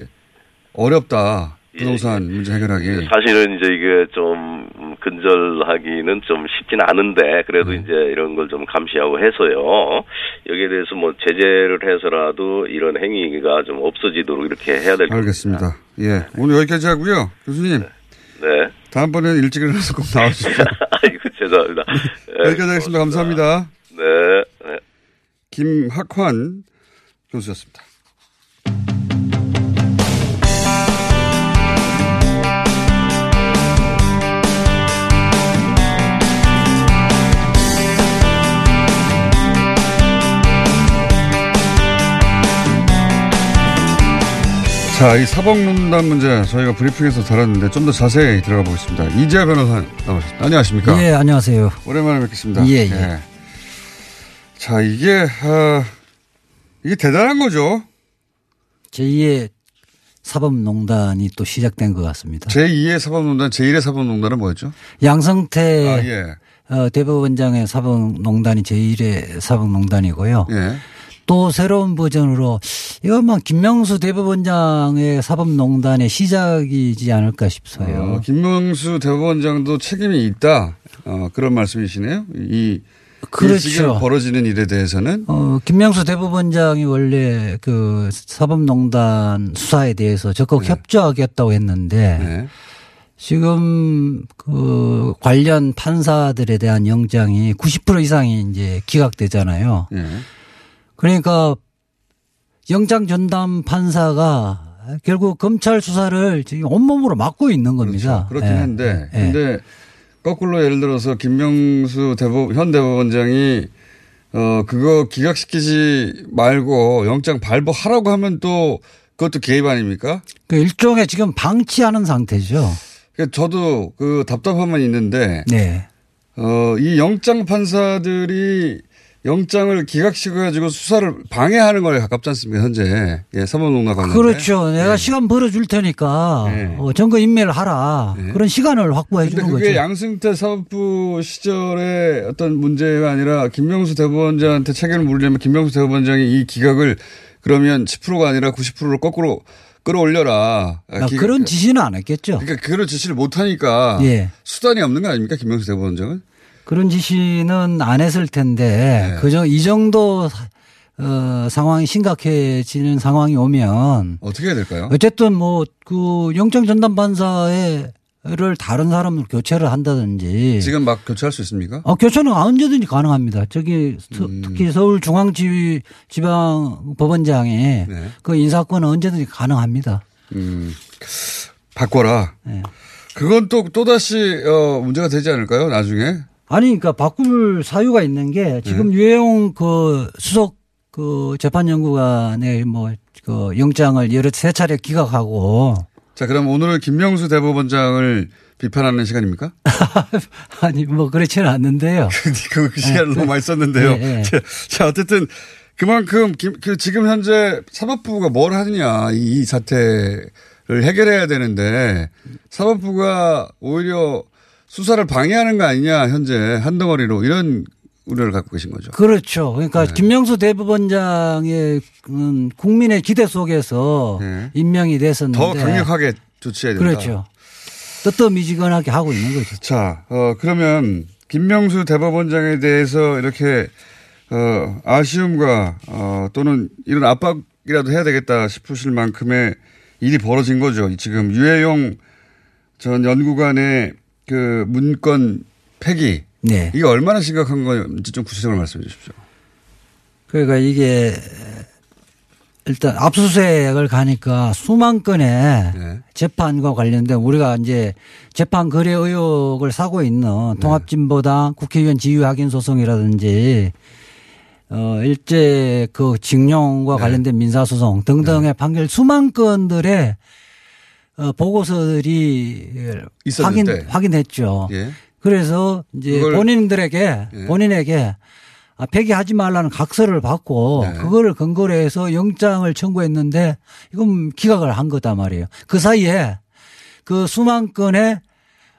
어렵다. 부동산 문제 해결하기. 사실은 이제 이게 좀 근절하기는 좀 쉽진 않은데 그래도 네. 이제 이런 걸 좀 감시하고 해서요. 여기에 대해서 뭐 제재를 해서라도 이런 행위가 좀 없어지도록 이렇게 해야 될 것 같습니다. 알겠습니다. 예. 오늘 여기까지 하고요. 교수님. 네. 다음번에는 일찍 일어나서 꼭 나오십시오. 아이고 죄송합니다. 네, 여기까지 하겠습니다. 감사합니다. 네. 네. 김학환 교수였습니다. 자, 이 사법농단 문제 저희가 브리핑에서 다뤘는데 좀 더 자세히 들어가 보겠습니다. 이재하 변호사 나오셨습니다. 안녕하십니까? 예, 안녕하세요. 오랜만에 뵙겠습니다. 예, 예. 자, 이게, 아, 이게 대단한 거죠. 제2의 사법농단이 또 시작된 것 같습니다. 제2의 사법농단, 제1의 사법농단은 뭐였죠? 양성태 아, 예. 어, 대법원장의 사법농단이 제1의 사법농단이고요. 예. 또 새로운 버전으로 이거 아마 김명수 대법원장의 사법농단의 시작이지 않을까 싶어요. 어, 김명수 대법원장도 책임이 있다. 어, 그런 말씀이시네요. 이, 그렇죠. 벌어지는 일에 대해서는. 어, 김명수 대법원장이 원래 그 사법농단 수사에 대해서 적극 네. 협조하겠다고 했는데 지금 그 관련 판사들에 대한 영장이 90% 이상이 이제 기각되잖아요. 예. 그러니까 영장 전담 판사가 결국 검찰 수사를 지금 온몸으로 막고 있는 겁니다. 그렇긴 예. 한데 예. 근데 거꾸로 예를 들어서 김명수 대법 현 대법원장이 어 그거 기각시키지 말고 영장 발부하라고 하면 또 그것도 개입 아닙니까? 그 일종의 지금 방치하는 상태죠. 그 저도 그 답답함은 있는데 네. 어, 이 영장 판사들이 영장을 기각시켜가지고 수사를 방해하는 거에 가깝지 않습니까, 현재. 예, 사법농단 관련돼. 그렇죠. 내가 네. 시간 벌어줄 테니까 어, 증거 인멸을 하라. 그런 시간을 확보해 주는 그게 거죠. 양승태 사법부 시절의 어떤 문제가 아니라 김명수 대법원장한테 책임을 물으려면 김명수 대법원장이 이 기각을 그러면 10%가 아니라 90%로 거꾸로 끌어올려라. 아, 기- 그런 지시는 안 했겠죠. 그러니까 그런 지시를 못 하니까 예. 수단이 없는 거 아닙니까, 김명수 대법원장은? 그런 지시는 안 했을 텐데 네. 그저 이 정도 어, 상황이 심각해지는 상황이 오면 어떻게 해야 될까요? 어쨌든 뭐 그 영장 전담 판사를 다른 사람을 교체를 한다든지 지금 막 교체할 수 있습니까? 어, 교체는 언제든지 가능합니다. 저기 서- 음. 특히 서울 중앙지방법원장이 네. 그 인사권은 언제든지 가능합니다. 음, 바꿔라. 네. 그건 또, 또다시, 어, 문제가 되지 않을까요? 나중에? 아니, 그러니까 바꿀 사유가 있는 게 지금 네. 유해용 그 수석 그 재판연구관의 뭐 그 영장을 여러 세 차례 기각하고 자, 그럼 오늘은 김명수 대법원장을 비판하는 시간입니까? 아니 뭐 그렇지는 않는데요. 그, 그 시간을 너무 많이 썼는데요. 네, 네. 자, 자, 어쨌든 그만큼 김, 그 지금 현재 사법부가 뭘 하느냐 이, 이 사태를 해결해야 되는데 사법부가 오히려 수사를 방해하는 거 아니냐 현재 한 덩어리로 이런 우려를 갖고 계신 거죠. 그렇죠. 그러니까 네. 김명수 대법원장의 음, 국민의 기대 속에서 임명이 됐었는데 네. 더 강력하게 조치해야 된다. 그렇죠. 뜨뜻미지근하게 하고 있는 거죠. 자, 어, 그러면 김명수 대법원장에 대해서 이렇게 어, 아쉬움과 어, 또는 이런 압박이라도 해야 되겠다 싶으실 만큼의 일이 벌어진 거죠. 지금 유해용 전 연구관의 그 문건 폐기. 네. 이게 얼마나 심각한 건지 좀 구체적으로 말씀해 주십시오. 그러니까 이게 일단 압수수색을 가니까 수만 건의 네. 재판과 관련된 우리가 이제 재판 거래 의혹을 사고 있는 네. 통합진보당 국회의원 지휘 확인 소송이라든지 어 일제 그 징용과 네. 관련된 민사소송 등등의 판결 수만 건들의 어 보고서들이 확인 있었는데. 확인했죠. 예. 그래서 이제 본인들에게 예. 본인에게 아, 폐기하지 말라는 각서를 받고 네. 그거를 근거로 해서 영장을 청구했는데 이건 기각을 한 거다 말이에요. 그 사이에 그 수만 건의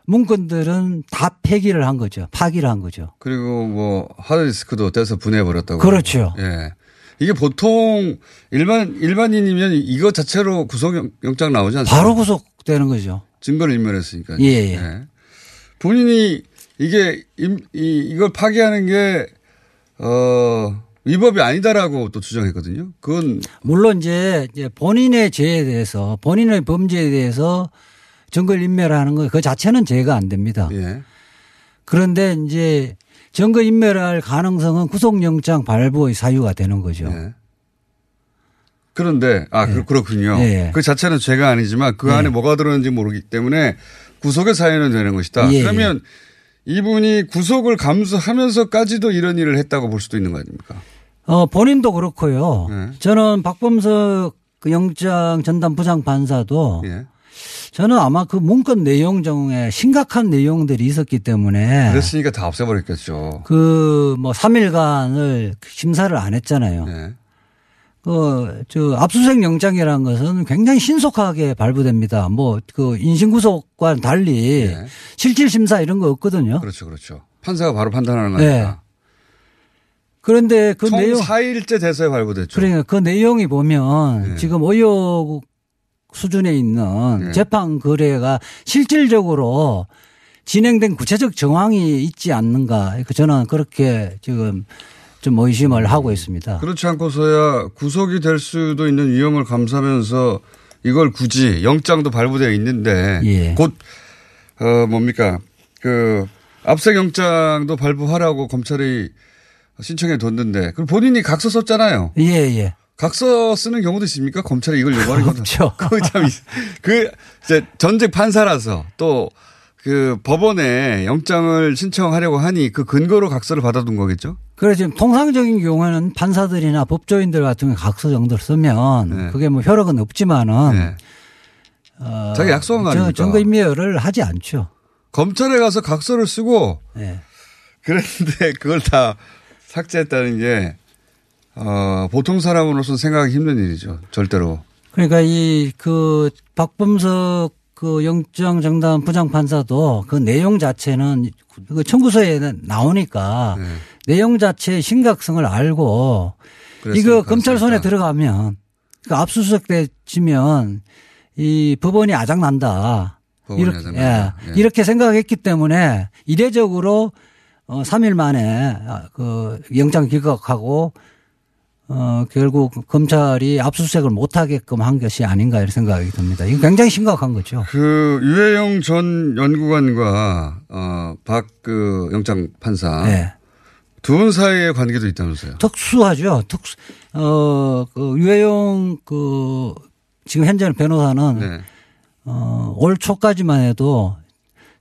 문건들은 다 폐기를 한 거죠. 파기를 한 거죠. 그리고 뭐 하드디스크도 떼서 분해해 버렸다고. 그렇죠. 예. 이게 보통 일반 일반인이면 이거 자체로 구속영장 나오지 않습니까? 바로 구속되는 거죠. 증거를 인멸했으니까. 예, 예. 본인이 이게 임- 이, 이걸 파기하는 게 어, 위법이 아니다라고 또 주장했거든요. 그건 물론 이제 이제 본인의 죄에 대해서 본인의 범죄에 대해서 증거를 인멸하는 거 그 자체는 죄가 안 됩니다. 예. 그런데 이제 증거 인멸할 가능성은 구속영장 발부의 사유가 되는 거죠. 예. 그런데 아 그- 그렇군요. 예. 그 자체는 죄가 아니지만 그 안에 뭐가 들었는지 모르기 때문에 구속의 사유는 되는 것이다. 예, 그러면 이분이 구속을 감수하면서까지도 이런 일을 했다고 볼 수도 있는 거 아닙니까? 어, 본인도 그렇고요. 네. 저는 박범석 그 영장 전담 부장 판사도 예. 저는 아마 그 문건 내용 중에 심각한 내용들이 있었기 때문에 그랬으니까 다 없애버렸겠죠. 그 뭐 3일간을 심사를 안 했잖아요. 네. 그, 저, 압수수색 영장이라는 것은 굉장히 신속하게 발부됩니다. 뭐, 그, 인신구속과 달리 실질 심사 이런 거 없거든요. 네. 그렇죠, 그렇죠. 판사가 바로 판단하는 거 네. 그런데 그총 내용. 4일째 대서에 발부됐죠. 그러니까 그 내용이 보면 네. 지금 의혹 수준에 있는 네. 재판 거래가 실질적으로 진행된 구체적 정황이 있지 않는가. 그 저는 그렇게 지금 좀 의심을 하고 있습니다. 그렇지 않고서야 구속이 될 수도 있는 위험을 감수하면서 이걸 굳이 영장도 발부되어 있는데 예. 곧, 어, 뭡니까. 그, 압색 영장도 발부하라고 검찰이 신청해 뒀는데 그럼 본인이 각서 썼잖아요. 예, 예. 각서 쓰는 경우도 있습니까? 검찰이 이걸 요구하는 건 없죠. 그참 그 이제 전직 판사라서 또 그 법원에 영장을 신청하려고 하니 그 근거로 각서를 받아둔 거겠죠? 그래 지금 통상적인 경우에는 판사들이나 법조인들 같은 경우 각서 정도를 쓰면 네. 그게 뭐 효력은 없지만은 어, 자기 약속한 거 저- 아닙니까? 증거인멸을 하지 않죠. 검찰에 가서 각서를 쓰고 네. 그랬는데 그걸 다 삭제했다는 게 어, 보통 사람으로서는 생각하기 힘든 일이죠. 절대로. 그러니까 이 그 박범석 그 영장 정당 부장 판사도 그 내용 자체는 그 청구서에 나오니까 네. 내용 자체의 심각성을 알고 이거 검찰 손에. 들어가면 그 압수수색 되지면 이 법원이 아작 난다. 법원이 이렇게, 아작 예, 난다. 예. 이렇게 생각했기 때문에 이례적으로 어 3일 만에 아, 그 영장 기각하고 어 결국 검찰이 압수수색을 못 하게끔 한 것이 아닌가 이런 생각이 듭니다. 이거 굉장히 심각한 거죠. 그 유해영 전 연구관과 어 박 그 영장 판사 네. 두분 사이의 관계도 있다면서요. 특수하죠. 특수 어그 유해용 그 지금 현재 변호사는 네. 어, 올 초까지만 해도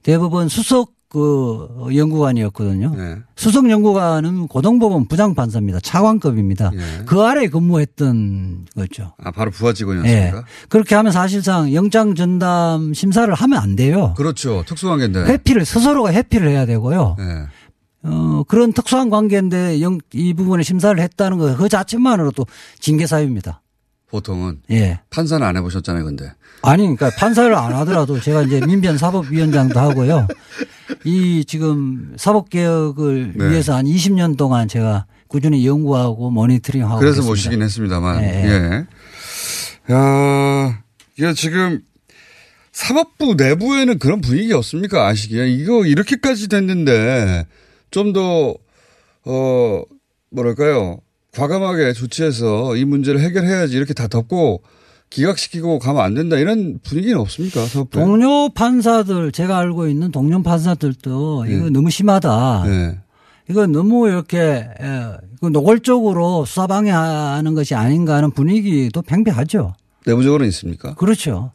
대법원 수석 그 연구관이었거든요. 네. 수석 연구관은 고등법원 부장 판사입니다. 차관급입니다. 예. 그 아래 근무했던 거죠. 아 바로 부하 직원이었습니까? 예. 그렇게 하면 사실상 영장 전담 심사를 하면 안 돼요. 그렇죠. 특수관계인데. 회피를 스스로가 회피를 해야 되고요. 네. 어, 그런 특수한 관계인데 영, 이 부분에 심사를 했다는 거 그 자체만으로도 징계 사유입니다. 보통은 예. 판사는 안 해보셨잖아요, 근데. 아니, 그러니까 판사를 안 하더라도 제가 이제 민변 사법위원장도 하고요. 이 지금 사법개혁을 네. 위해서 한 20년 동안 제가 꾸준히 연구하고 모니터링하고 그래서. 모시긴 했습니다만. 네. 예. 야, 이게 지금 사법부 내부에는 그런 분위기 없습니까? 아시기에. 이거 이렇게까지 됐는데 좀 더, 어, 뭐랄까요. 과감하게 조치해서 이 문제를 해결해야지 이렇게 다 덮고 기각시키고 가면 안 된다 이런 분위기는 없습니까? 사법부에. 동료 판사들 제가 알고 있는 동료 판사들도 네. 이거 너무 심하다. 네. 이거 너무 이렇게 예, 노골적으로 수사 방해하는 것이 아닌가 하는 분위기도 팽배하죠. 내부적으로는 있습니까? 그렇죠.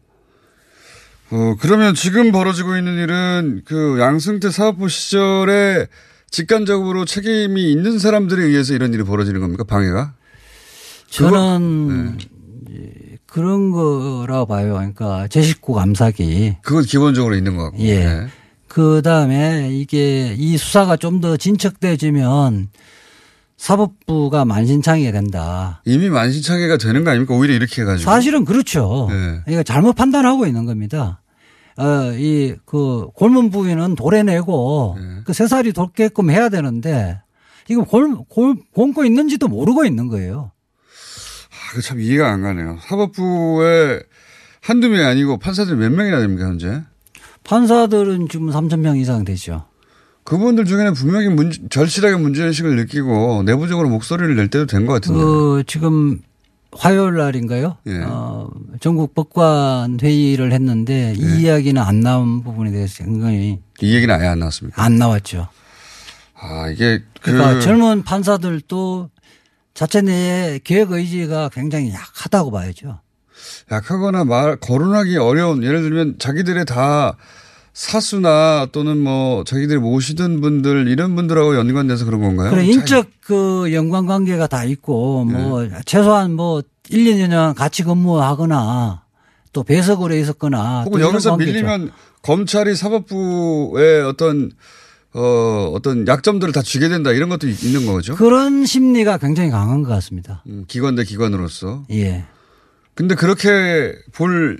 어, 그러면 지금 벌어지고 있는 일은 그 양승태 사법부 시절에 직간접으로 책임이 있는 사람들에 의해서 이런 일이 벌어지는 겁니까? 방해가? 저는 그런 거라 봐요. 그러니까 제 식구 감사기. 그건 기본적으로 있는 것 같고. 예. 네. 그 다음에 이게 이 수사가 좀 더 진척돼지면 사법부가 만신창이가 된다. 이미 만신창이가 되는 거 아닙니까? 오히려 이렇게 해가지고. 사실은 그렇죠. 네. 이거 잘못 판단하고 있는 겁니다. 어, 이, 그, 골문 부위는 도래내고, 네. 그 새살이 돋게끔 해야 되는데, 이거 골, 골, 곰고 있는지도 모르고 있는 거예요. 아, 그 참 이해가 안 가네요. 사법부에 한두 명이 아니고 판사들 몇 명이나 됩니까, 현재? 판사들은 지금 3,000명 이상 되죠. 그분들 중에는 분명히 문, 절실하게 문제의식을 느끼고 내부적으로 목소리를 낼 때도 된 것 같은데. 그, 지금 화요일 날인가요? 예. 어, 전국 법관 회의를 했는데 예. 이 이야기는 안 나온 부분에 대해서 굉장히 이 얘기는 아예 안 나왔습니까? 안 나왔죠. 아, 이게 그. 그러니까 젊은 판사들도 자체 내에 계획 의지가 굉장히 약하다고 봐야죠. 약하거나 말, 거론하기 어려운, 예를 들면 자기들의 다 사수나 또는 뭐 자기들이 모시던 분들 이런 분들하고 연관돼서 그런 건가요? 그래 인적 그 연관 관계가 다 있고 뭐 네. 최소한 뭐 1, 2년 같이 근무하거나 또 배석으로 있었거나 혹은 여기서 관계죠. 밀리면 검찰이 사법부의 어떤 어 어떤 약점들을 다 쥐게 된다 이런 것도 있- 있는 거죠. 그런 심리가 굉장히 강한 것 같습니다. 음, 기관 대 기관으로서. 예. 근데 그렇게 볼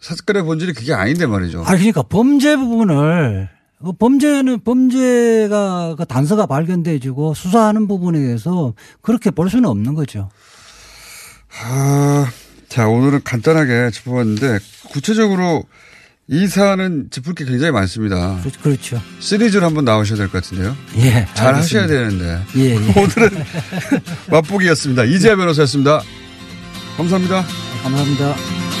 사건의 본질이 그게 아닌데 말이죠. 아 그러니까 범죄 부분을 그 범죄는 범죄가 그 단서가 발견돼지고 수사하는 부분에 대해서 그렇게 볼 수는 없는 거죠. 아, 자 오늘은 간단하게 짚어봤는데 구체적으로 이 사안은 짚을 게 굉장히 많습니다. 그렇죠. 시리즈로 한번 나오셔야 될 것 같은데요. 예. 잘 알겠습니다. 하셔야 되는데. 예, 예. 오늘은 맛보기였습니다. 이재하 변호사였습니다. 감사합니다. 감사합니다.